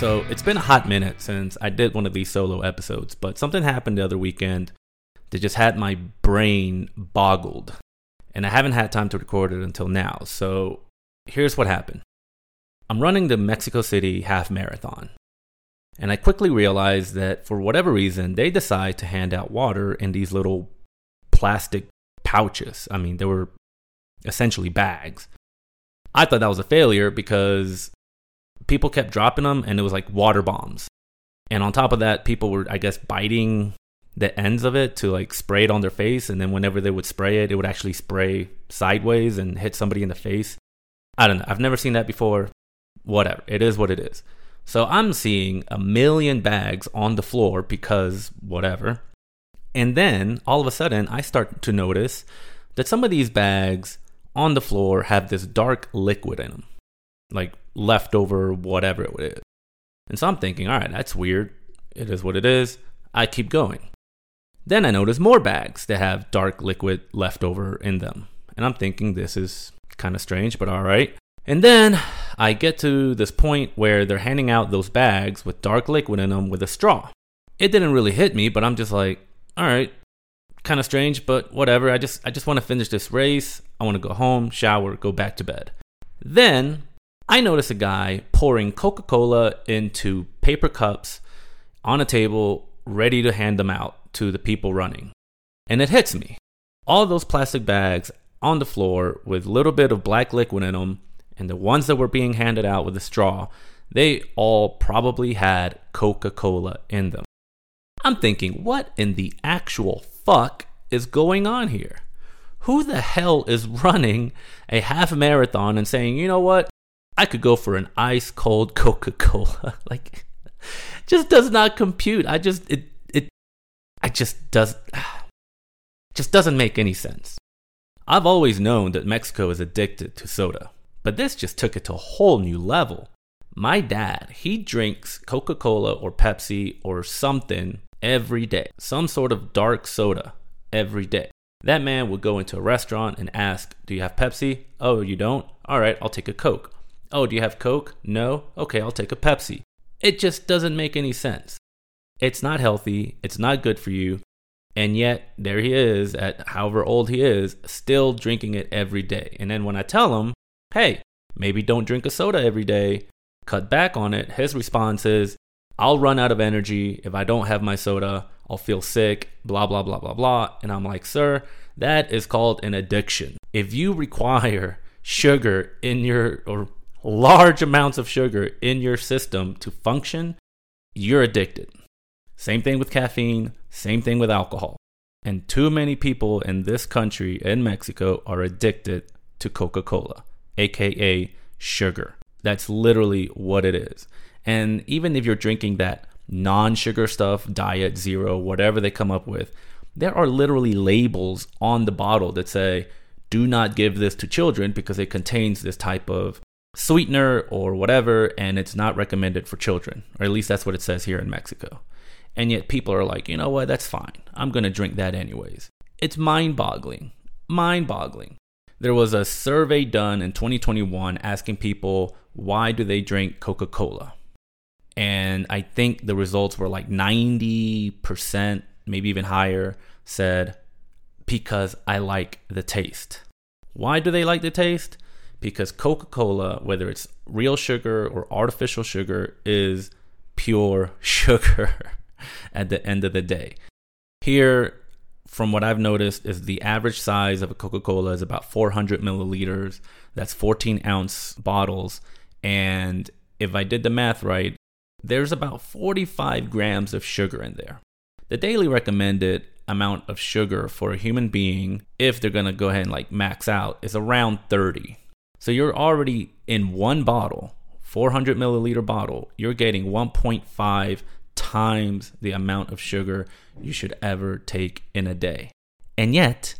So it's been a hot minute since I did one of these solo episodes, but something happened the other weekend that just had my brain boggled. And I haven't had time to record it until now. So here's what happened I'm running the Mexico City half marathon. And I quickly realized that for whatever reason, they decide to hand out water in these little plastic pouches. I mean, they were essentially bags. I thought that was a failure because people kept dropping them and it was like water bombs. And on top of that, people were, I guess, biting the ends of it to like spray it on their face. And then whenever they would spray it, it would actually spray sideways and hit somebody in the face. I don't know. I've never seen that before. Whatever. It is what it is. So I'm seeing a million bags on the floor because whatever. And then all of a sudden, I start to notice that some of these bags on the floor have this dark liquid in them. Like leftover whatever it is. And so I'm thinking, all right, that's weird. It is what it is. I keep going. Then I notice more bags that have dark liquid left over in them. And I'm thinking this is kind of strange, but all right. And then I get to this point where they're handing out those bags with dark liquid in them with a straw. It didn't really hit me, but I'm just like, all right, kind of strange, but whatever. I just I just want to finish this race. I want to go home, shower, go back to bed. Then I notice a guy pouring Coca Cola into paper cups on a table, ready to hand them out to the people running. And it hits me. All those plastic bags on the floor with a little bit of black liquid in them, and the ones that were being handed out with a straw, they all probably had Coca Cola in them. I'm thinking, what in the actual fuck is going on here? Who the hell is running a half marathon and saying, you know what? I could go for an ice cold Coca Cola. like, just does not compute. I just it it I just does just doesn't make any sense. I've always known that Mexico is addicted to soda, but this just took it to a whole new level. My dad, he drinks Coca Cola or Pepsi or something every day, some sort of dark soda every day. That man would go into a restaurant and ask, Do you have Pepsi? Oh, you don't? All right, I'll take a Coke. Oh, do you have Coke? No? Okay, I'll take a Pepsi. It just doesn't make any sense. It's not healthy, it's not good for you, and yet there he is at however old he is, still drinking it every day. And then when I tell him, hey, maybe don't drink a soda every day, cut back on it, his response is, I'll run out of energy if I don't have my soda. I'll feel sick, blah, blah, blah, blah, blah. And I'm like, sir, that is called an addiction. If you require sugar in your, or large amounts of sugar in your system to function, you're addicted. Same thing with caffeine, same thing with alcohol. And too many people in this country, in Mexico, are addicted to Coca Cola, aka sugar. That's literally what it is. And even if you're drinking that non sugar stuff, diet, zero, whatever they come up with, there are literally labels on the bottle that say, do not give this to children because it contains this type of sweetener or whatever, and it's not recommended for children, or at least that's what it says here in Mexico. And yet people are like, you know what, that's fine. I'm going to drink that anyways. It's mind boggling. Mind boggling. There was a survey done in 2021 asking people why do they drink Coca Cola? And I think the results were like 90%, maybe even higher, said, because I like the taste. Why do they like the taste? Because Coca Cola, whether it's real sugar or artificial sugar, is pure sugar at the end of the day. Here, from what I've noticed, is the average size of a Coca Cola is about 400 milliliters. That's 14 ounce bottles. And if I did the math right, there's about 45 grams of sugar in there. The daily recommended amount of sugar for a human being, if they're gonna go ahead and like max out, is around 30. So you're already in one bottle, 400 milliliter bottle, you're getting 1.5 times the amount of sugar you should ever take in a day. And yet,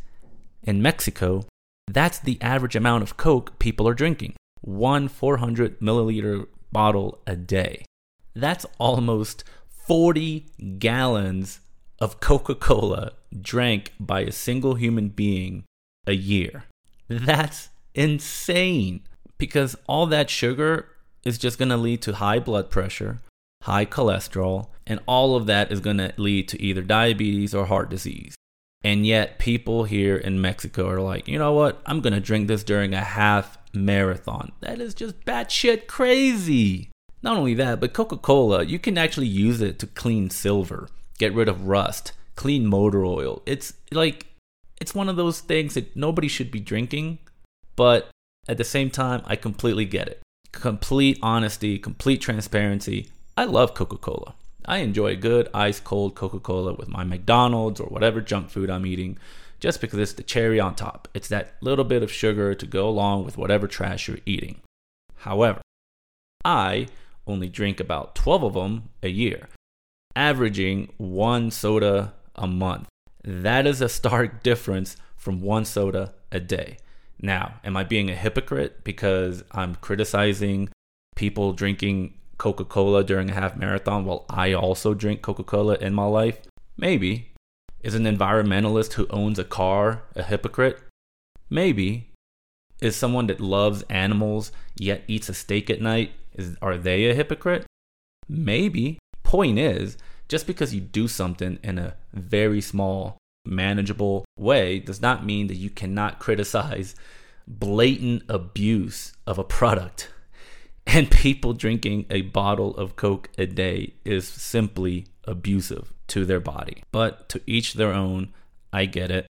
in Mexico, that's the average amount of Coke people are drinking. One 400 milliliter bottle a day. That's almost 40 gallons of Coca Cola drank by a single human being a year. That's insane because all that sugar is just going to lead to high blood pressure, high cholesterol, and all of that is going to lead to either diabetes or heart disease. And yet, people here in Mexico are like, you know what? I'm going to drink this during a half marathon. That is just batshit crazy. Not only that, but Coca Cola, you can actually use it to clean silver, get rid of rust, clean motor oil. It's like, it's one of those things that nobody should be drinking, but at the same time, I completely get it. Complete honesty, complete transparency. I love Coca Cola. I enjoy good ice cold Coca Cola with my McDonald's or whatever junk food I'm eating just because it's the cherry on top. It's that little bit of sugar to go along with whatever trash you're eating. However, I only drink about 12 of them a year, averaging one soda a month. That is a stark difference from one soda a day. Now, am I being a hypocrite because I'm criticizing people drinking Coca Cola during a half marathon while I also drink Coca Cola in my life? Maybe. Is an environmentalist who owns a car a hypocrite? Maybe. Is someone that loves animals yet eats a steak at night, is, are they a hypocrite? Maybe. Point is, just because you do something in a very small, manageable way does not mean that you cannot criticize blatant abuse of a product and people drinking a bottle of Coke a day is simply abusive to their body. But to each their own, I get it.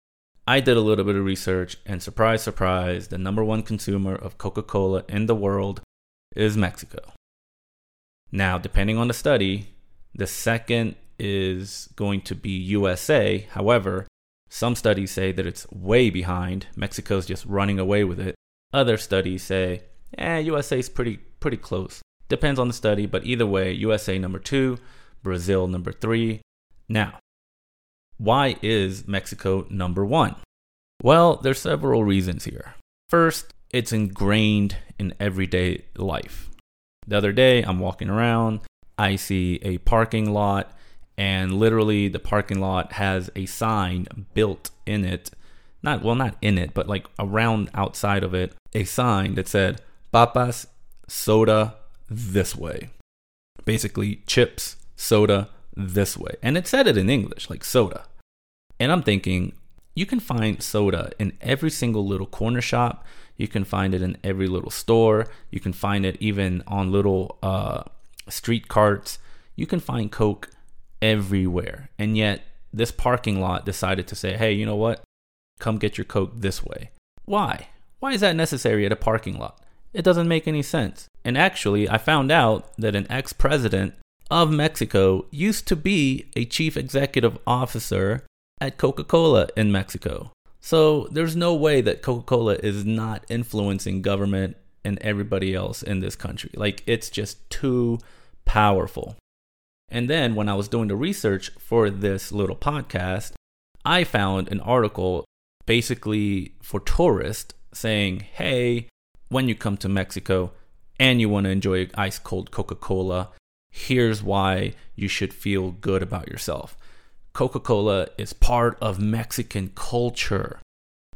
I did a little bit of research, and surprise, surprise, the number one consumer of Coca Cola in the world is Mexico. Now, depending on the study, the second is going to be USA. However, some studies say that it's way behind. Mexico's just running away with it. Other studies say, eh, USA is pretty pretty close. Depends on the study, but either way, USA number two, Brazil number three. Now, why is Mexico number one? Well, there's several reasons here. First, it's ingrained in everyday life. The other day, I'm walking around, I see a parking lot, and literally the parking lot has a sign built in it. Not well, not in it, but like around outside of it, a sign that said "Papas soda this way. Basically, chips, soda this way. And it said it in English, like soda. And I'm thinking, you can find soda in every single little corner shop. You can find it in every little store. You can find it even on little uh, street carts. You can find Coke everywhere. And yet, this parking lot decided to say, hey, you know what? Come get your Coke this way. Why? Why is that necessary at a parking lot? It doesn't make any sense. And actually, I found out that an ex president of Mexico used to be a chief executive officer at Coca Cola in Mexico. So there's no way that Coca Cola is not influencing government and everybody else in this country. Like, it's just too powerful. And then when I was doing the research for this little podcast, I found an article basically for tourists saying, hey, when you come to Mexico and you want to enjoy ice cold Coca Cola, here's why you should feel good about yourself. Coca Cola is part of Mexican culture.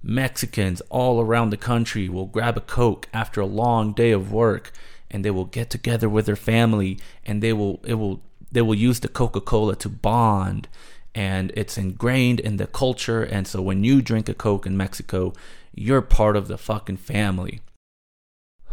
Mexicans all around the country will grab a Coke after a long day of work and they will get together with their family and they will it will they will use the Coca-Cola to bond and it's ingrained in the culture and so when you drink a Coke in Mexico, you're part of the fucking family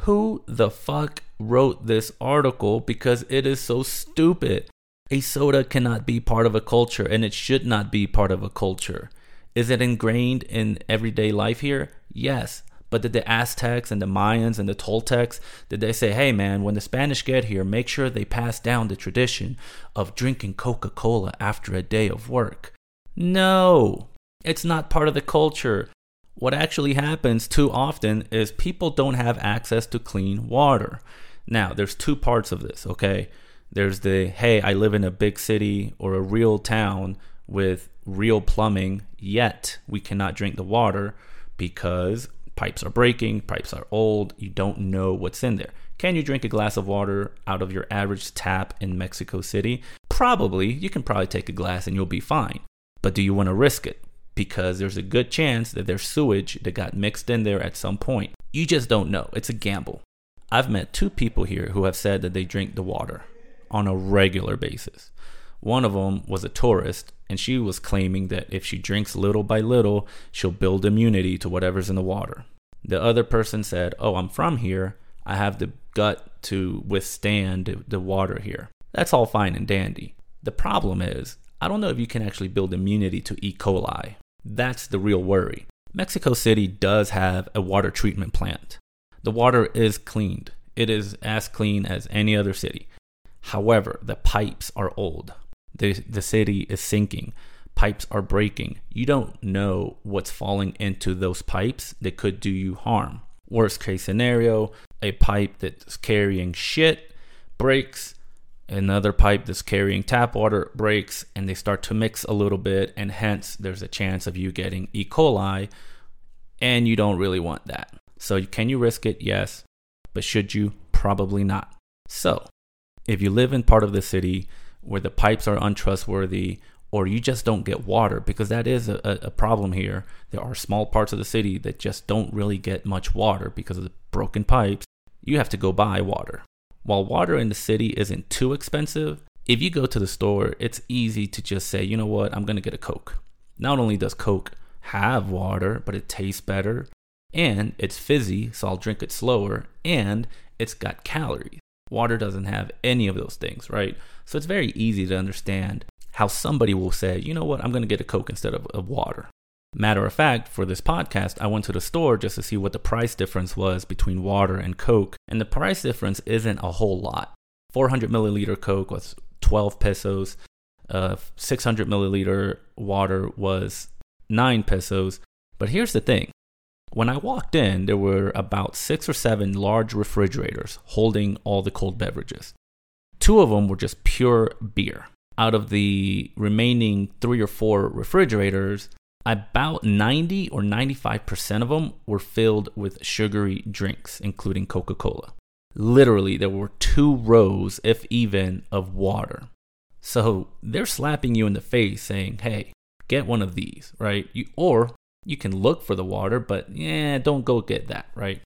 who the fuck wrote this article because it is so stupid. A soda cannot be part of a culture and it should not be part of a culture. Is it ingrained in everyday life here? Yes. But did the Aztecs and the Mayans and the Toltecs, did they say, hey man, when the Spanish get here, make sure they pass down the tradition of drinking Coca Cola after a day of work? No, it's not part of the culture what actually happens too often is people don't have access to clean water. Now, there's two parts of this, okay? There's the hey, I live in a big city or a real town with real plumbing, yet we cannot drink the water because pipes are breaking, pipes are old, you don't know what's in there. Can you drink a glass of water out of your average tap in Mexico City? Probably. You can probably take a glass and you'll be fine. But do you want to risk it? because there's a good chance that there's sewage that got mixed in there at some point. You just don't know. It's a gamble. I've met two people here who have said that they drink the water. on a regular basis. One of them was a tourist, and she was claiming that if she drinks little by little, she'll build immunity to whatever's in the water. The other person said, Oh, I'm from here. I have the gut to withstand the water here. That's all fine and dandy. The problem is, I don't know if you can actually build immunity to E. coli. That's the real worry. Mexico City does have a water treatment plant. The water is cleaned, it is as clean as any other city. However, the pipes are old. The, the city is sinking. Pipes are breaking. You don't know what's falling into those pipes that could do you harm. Worst case scenario, a pipe that's carrying shit breaks, another pipe that's carrying tap water breaks, and they start to mix a little bit, and hence there's a chance of you getting E. coli, and you don't really want that. So, can you risk it? Yes. But should you? Probably not. So, if you live in part of the city where the pipes are untrustworthy or you just don't get water, because that is a, a, problem here. There are small parts of the city that just don't really get much water because of the broken pipes. You have to go buy water. While water in the city isn't too expensive, if you go to the store, it's easy to just say, you know what, I'm going to get a Coke. Not only does Coke have water, but it tastes better and it's fizzy, so I'll drink it slower, and it's got calories. Water doesn't have any of those things, right? So it's very easy to understand how somebody will say, you know what, I'm going to get a Coke instead of, of water. Matter of fact, for this podcast, I went to the store just to see what the price difference was between water and Coke, and the price difference isn't a whole lot. 400 milliliter Coke was 12 pesos, uh, 600 milliliter water was 9 pesos. But here's the thing when I walked in, there were about six or seven large refrigerators holding all the cold beverages. Two of them were just pure beer. Out of the remaining three or four refrigerators, about 90 or 95% of them were filled with sugary drinks, including Coca Cola. Literally, there were two rows, if even, of water. So they're slapping you in the face saying, hey, get one of these, right? You, or you can look for the water, but yeah, don't go get that, right?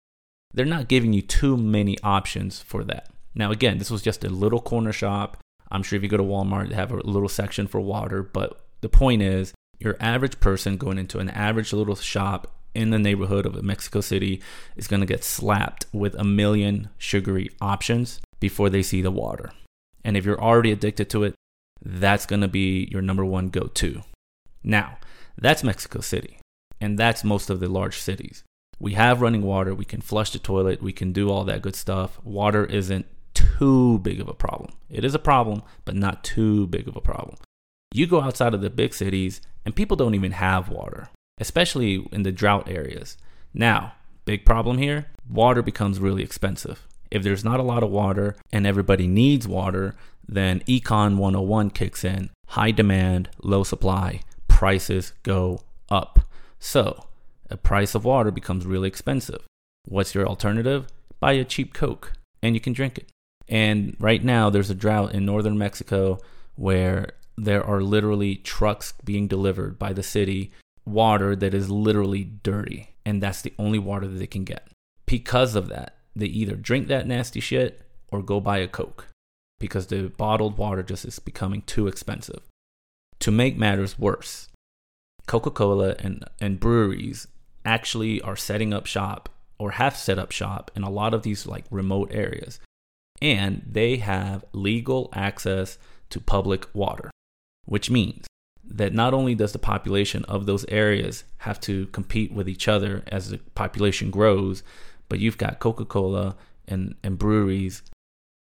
They're not giving you too many options for that. Now, again, this was just a little corner shop. I'm sure if you go to Walmart, they have a little section for water, but the point is, your average person going into an average little shop in the neighborhood of Mexico City is going to get slapped with a million sugary options before they see the water. And if you're already addicted to it, that's going to be your number one go to. Now, that's Mexico City. And that's most of the large cities. We have running water, we can flush the toilet, we can do all that good stuff. Water isn't too big of a problem. It is a problem, but not too big of a problem. You go outside of the big cities, and people don't even have water, especially in the drought areas. Now, big problem here water becomes really expensive. If there's not a lot of water and everybody needs water, then Econ 101 kicks in high demand, low supply, prices go up. So, a price of water becomes really expensive. What's your alternative? Buy a cheap Coke and you can drink it. And right now, there's a drought in northern Mexico where there are literally trucks being delivered by the city, water that is literally dirty. And that's the only water that they can get. Because of that, they either drink that nasty shit or go buy a Coke because the bottled water just is becoming too expensive. To make matters worse, Coca Cola and, and breweries actually are setting up shop or have set up shop in a lot of these like remote areas. And they have legal access to public water, which means that not only does the population of those areas have to compete with each other as the population grows, but you've got Coca Cola and, and breweries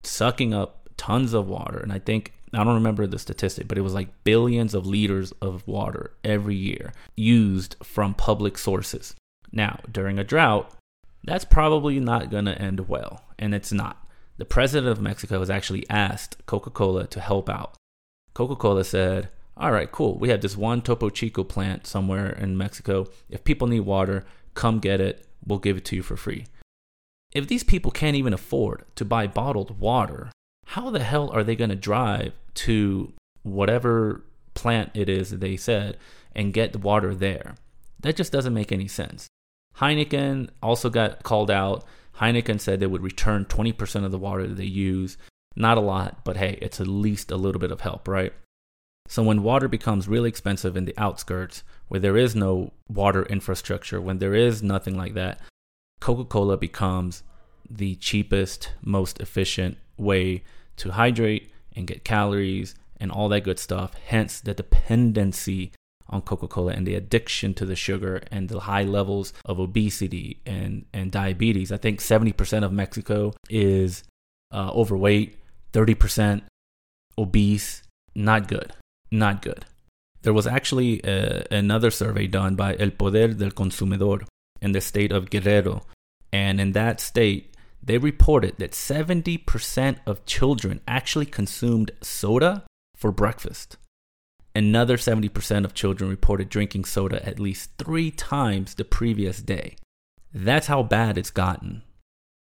sucking up tons of water. And I think I don't remember the statistic, but it was like billions of liters of water every year used from public sources. Now, during a drought, that's probably not going to end well, and it's not. The president of Mexico has actually asked Coca Cola to help out. Coca Cola said, All right, cool. We have this one Topo Chico plant somewhere in Mexico. If people need water, come get it. We'll give it to you for free. If these people can't even afford to buy bottled water, how the hell are they going to drive to whatever plant it is that they said and get the water there? That just doesn't make any sense. Heineken also got called out. Heineken said they would return 20% of the water that they use. Not a lot, but hey, it's at least a little bit of help, right? So when water becomes really expensive in the outskirts, where there is no water infrastructure, when there is nothing like that, Coca Cola becomes the cheapest, most efficient way to hydrate and get calories and all that good stuff. Hence the dependency on Coca Cola and the addiction to the sugar and the high levels of obesity and, and diabetes. I think 70% of Mexico is uh, overweight, 30% obese. Not good. Not good. There was actually uh, another survey done by El Poder del Consumidor in the state of Guerrero. And in that state, they reported that 70% of children actually consumed soda for breakfast. Another 70% of children reported drinking soda at least three times the previous day. That's how bad it's gotten.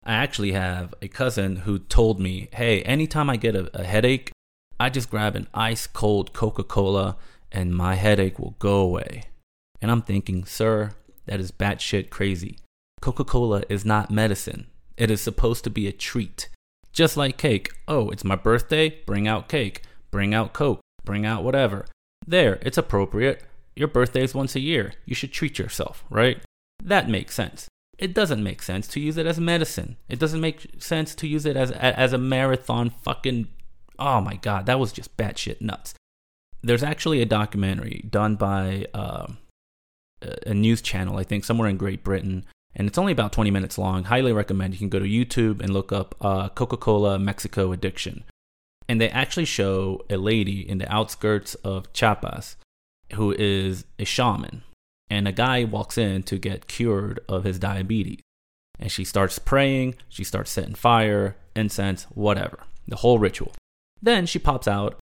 I actually have a cousin who told me, hey, anytime I get a, a headache, I just grab an ice cold Coca Cola and my headache will go away. And I'm thinking, sir, that is batshit crazy. Coca Cola is not medicine, it is supposed to be a treat. Just like cake. Oh, it's my birthday, bring out cake, bring out Coke bring out whatever. There, it's appropriate. Your birthday is once a year. You should treat yourself, right? That makes sense. It doesn't make sense to use it as medicine. It doesn't make sense to use it as as a marathon fucking Oh my god, that was just batshit nuts. There's actually a documentary done by uh, a news channel, I think, somewhere in Great Britain, and it's only about 20 minutes long. Highly recommend. You can go to YouTube and look up uh, Coca Cola Mexico Addiction and they actually show a lady in the outskirts of Chiapas who is a shaman. And a guy walks in to get cured of his diabetes. And she starts praying, she starts setting fire, incense, whatever, the whole ritual. Then she pops out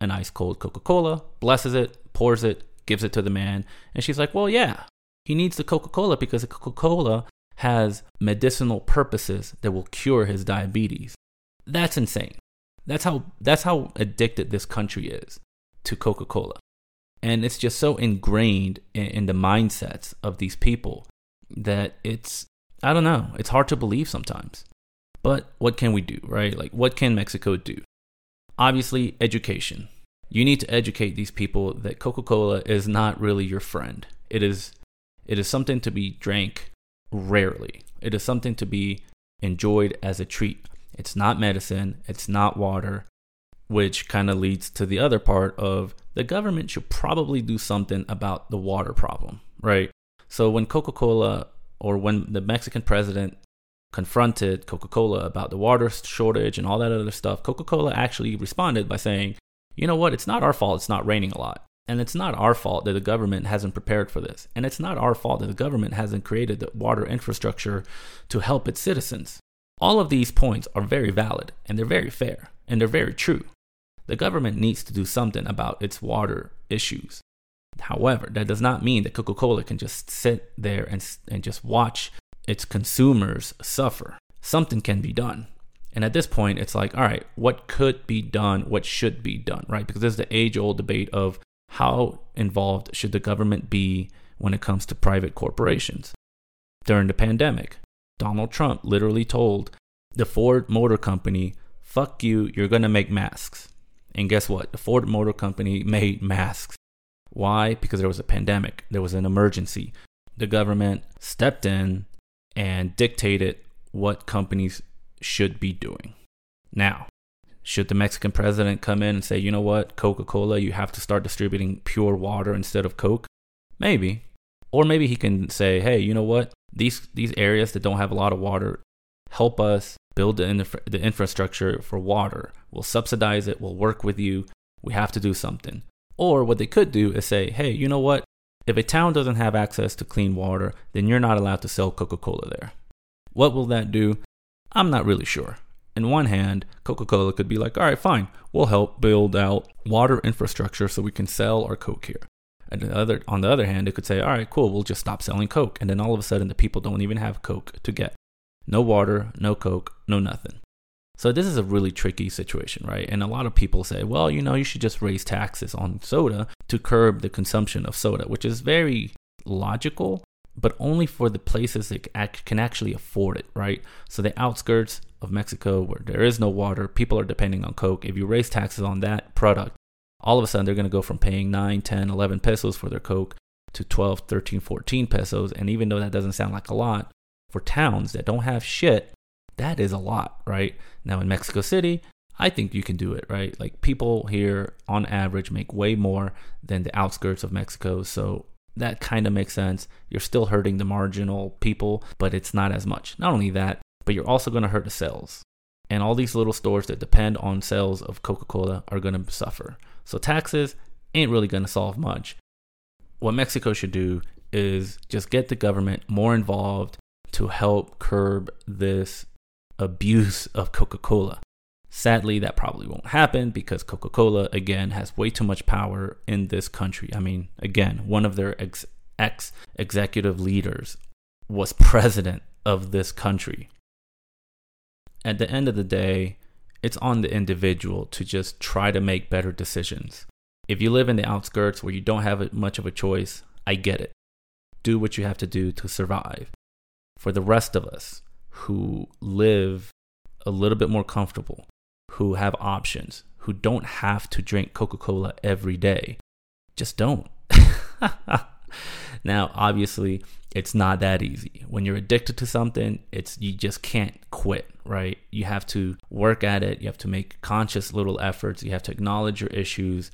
an ice cold Coca Cola, blesses it, pours it, gives it to the man. And she's like, well, yeah, he needs the Coca Cola because the Coca Cola has medicinal purposes that will cure his diabetes. That's insane. That's how that's how addicted this country is to Coca-Cola. And it's just so ingrained in, in the mindsets of these people that it's I don't know, it's hard to believe sometimes. But what can we do, right? Like what can Mexico do? Obviously, education. You need to educate these people that Coca-Cola is not really your friend. It is it is something to be drank rarely. It is something to be enjoyed as a treat. It's not medicine, it's not water, which kind of leads to the other part of the government should probably do something about the water problem, right? So when Coca Cola or when the Mexican president confronted Coca Cola about the water shortage and all that other stuff, Coca Cola actually responded by saying, you know what, it's not our fault it's not raining a lot. And it's not our fault that the government hasn't prepared for this. And it's not our fault that the government hasn't created the water infrastructure to help its citizens. All of these points are very valid and they're very fair and they're very true. The government needs to do something about its water issues. However, that does not mean that Coca Cola can just sit there and, and just watch its consumers suffer. Something can be done. And at this point, it's like, all right, what could be done? What should be done, right? Because there's the age old debate of how involved should the government be when it comes to private corporations. During the pandemic, Donald Trump literally told the Ford Motor Company, fuck you, you're going to make masks. And guess what? The Ford Motor Company made masks. Why? Because there was a pandemic, there was an emergency. The government stepped in and dictated what companies should be doing. Now, should the Mexican president come in and say, you know what, Coca Cola, you have to start distributing pure water instead of Coke? Maybe. Or maybe he can say, hey, you know what, these these areas that don't have a lot of water help us build the, infra- the infrastructure for water. We'll subsidize it. We'll work with you. We have to do something. Or what they could do is say, hey, you know what? If a town doesn't have access to clean water, then you're not allowed to sell Coca Cola there. What will that do? I'm not really sure. In one hand, Coca Cola could be like, all right, fine, we'll help build out water infrastructure so we can sell our Coke here. And the other, on the other hand, it could say, all right, cool, we'll just stop selling Coke. And then all of a sudden, the people don't even have Coke to get. No water, no Coke, no nothing. So this is a really tricky situation, right? And a lot of people say, well, you know, you should just raise taxes on soda to curb the consumption of soda, which is very logical, but only for the places that can actually afford it, right? So the outskirts of Mexico where there is no water, people are depending on Coke. If you raise taxes on that product, all of a sudden they're going to go from paying 9, 10, 11 pesos for their Coke to 12, 13, 14 pesos. And even though that doesn't sound like a lot, for towns that don't have shit, that is a lot, right? Now in Mexico City, I think you can do it, right? Like people here on average make way more than the outskirts of Mexico. So that kind of makes sense. You're still hurting the marginal people, but it's not as much. Not only that, but you're also going to hurt the sales. And all these little stores that depend on sales of Coca Cola are going to suffer. So taxes ain't really going to solve much. What Mexico should do is just get the government more involved to help curb this abuse of Coca Cola. Sadly, that probably won't happen because Coca Cola, again, has way too much power in this country. I mean, again, one of their ex, ex executive leaders was president of this country. At the end of the day, it's on the individual to just try to make better decisions. If you live in the outskirts where you don't have much of a choice, I get it. Do what you have to do to survive. For the rest of us who live a little bit more comfortable, who have options, who don't have to drink Coca Cola every day. Just don't. now, obviously, it's not that easy. When you're addicted to something, it's you just can't quit, right? You have to work at it, you have to make conscious little efforts, you have to acknowledge your issues,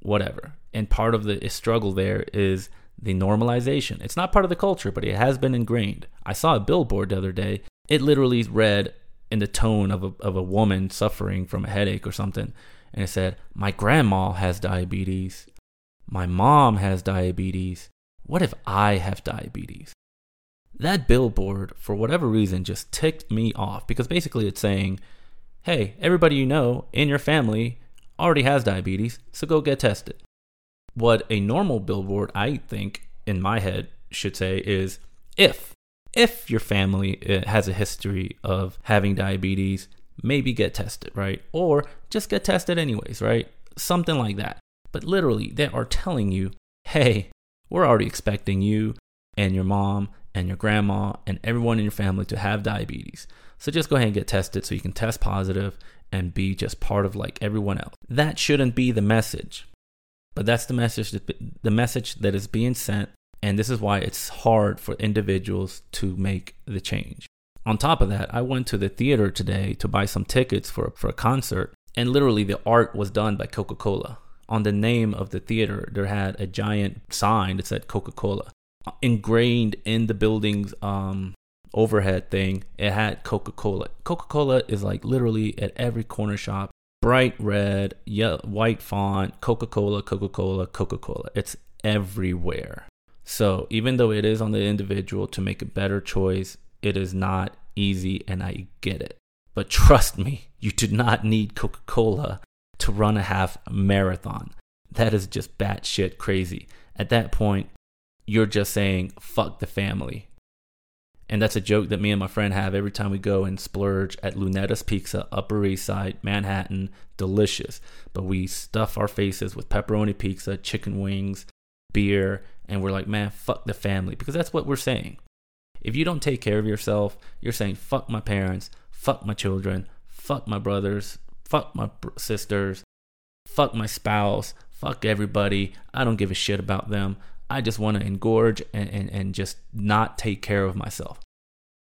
whatever. And part of the struggle there is the normalization. It's not part of the culture, but it has been ingrained. I saw a billboard the other day. It literally read in the tone of a, of a woman suffering from a headache or something. And it said, My grandma has diabetes. My mom has diabetes. What if I have diabetes? That billboard, for whatever reason, just ticked me off because basically it's saying, Hey, everybody you know in your family already has diabetes, so go get tested. What a normal billboard, I think, in my head, should say is, If if your family uh, has a history of having diabetes, maybe get tested, right? Or just get tested anyways, right? Something like that. But literally, they are telling you, hey, we're already expecting you and your mom and your grandma and everyone in your family to have diabetes. So just go ahead and get tested so you can test positive and be just part of like everyone else. That shouldn't be the message. But that's the message that the message that is being sent and this is why it's hard for individuals to make the change. On top of that, I went to the theater today to buy some tickets for, for a concert, and literally the art was done by Coca Cola. On the name of the theater, there had a giant sign that said Coca Cola. Ingrained in the building's um, overhead thing, it had Coca Cola. Coca Cola is like literally at every corner shop bright red, yellow, white font, Coca Cola, Coca Cola, Coca Cola. It's everywhere. So even though it is on the individual to make a better choice, it is not easy and I get it. But trust me, you do not need Coca Cola to run a half marathon. That is just batshit crazy. At that point, you're just saying, fuck the family. And that's a joke that me and my friend have every time we go and splurge at Lunetta's Pizza, Upper East Side, Manhattan. Delicious. But we stuff our faces with pepperoni pizza, chicken wings, beer, and we're like, man, fuck the family, because that's what we're saying. If you don't take care of yourself, you're saying, fuck my parents, fuck my children, fuck my brothers, fuck my sisters, fuck my spouse, fuck everybody. I don't give a shit about them. I just want to engorge and, and, and just not take care of myself.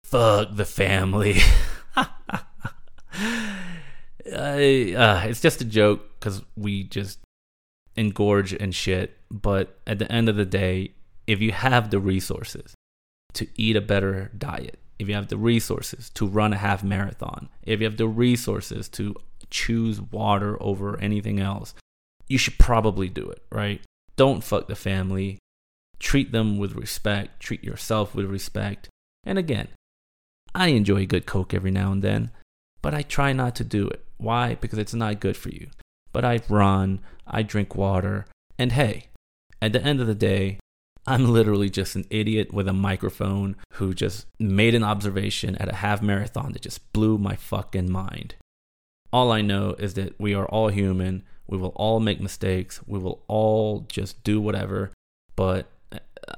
Fuck the family. I, uh, it's just a joke because we just engorge and shit. But at the end of the day, if you have the resources to eat a better diet, if you have the resources to run a half marathon, if you have the resources to choose water over anything else, you should probably do it, right? Don't fuck the family. Treat them with respect. Treat yourself with respect. And again, I enjoy a good Coke every now and then, but I try not to do it. Why? Because it's not good for you but I run, I drink water, and hey, at the end of the day, I'm literally just an idiot with a microphone who just made an observation at a half marathon that just blew my fucking mind. All I know is that we are all human. We will all make mistakes. We will all just do whatever. But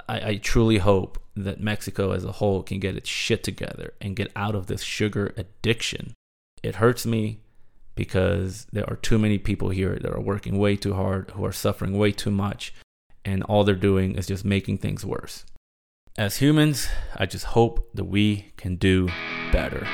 I, I truly hope that Mexico as a whole can get its shit together and get out of this sugar addiction. It hurts me because there are too many people here that are working way too hard, who are suffering way too much, and all they're doing is just making things worse. As humans, I just hope that we can do better.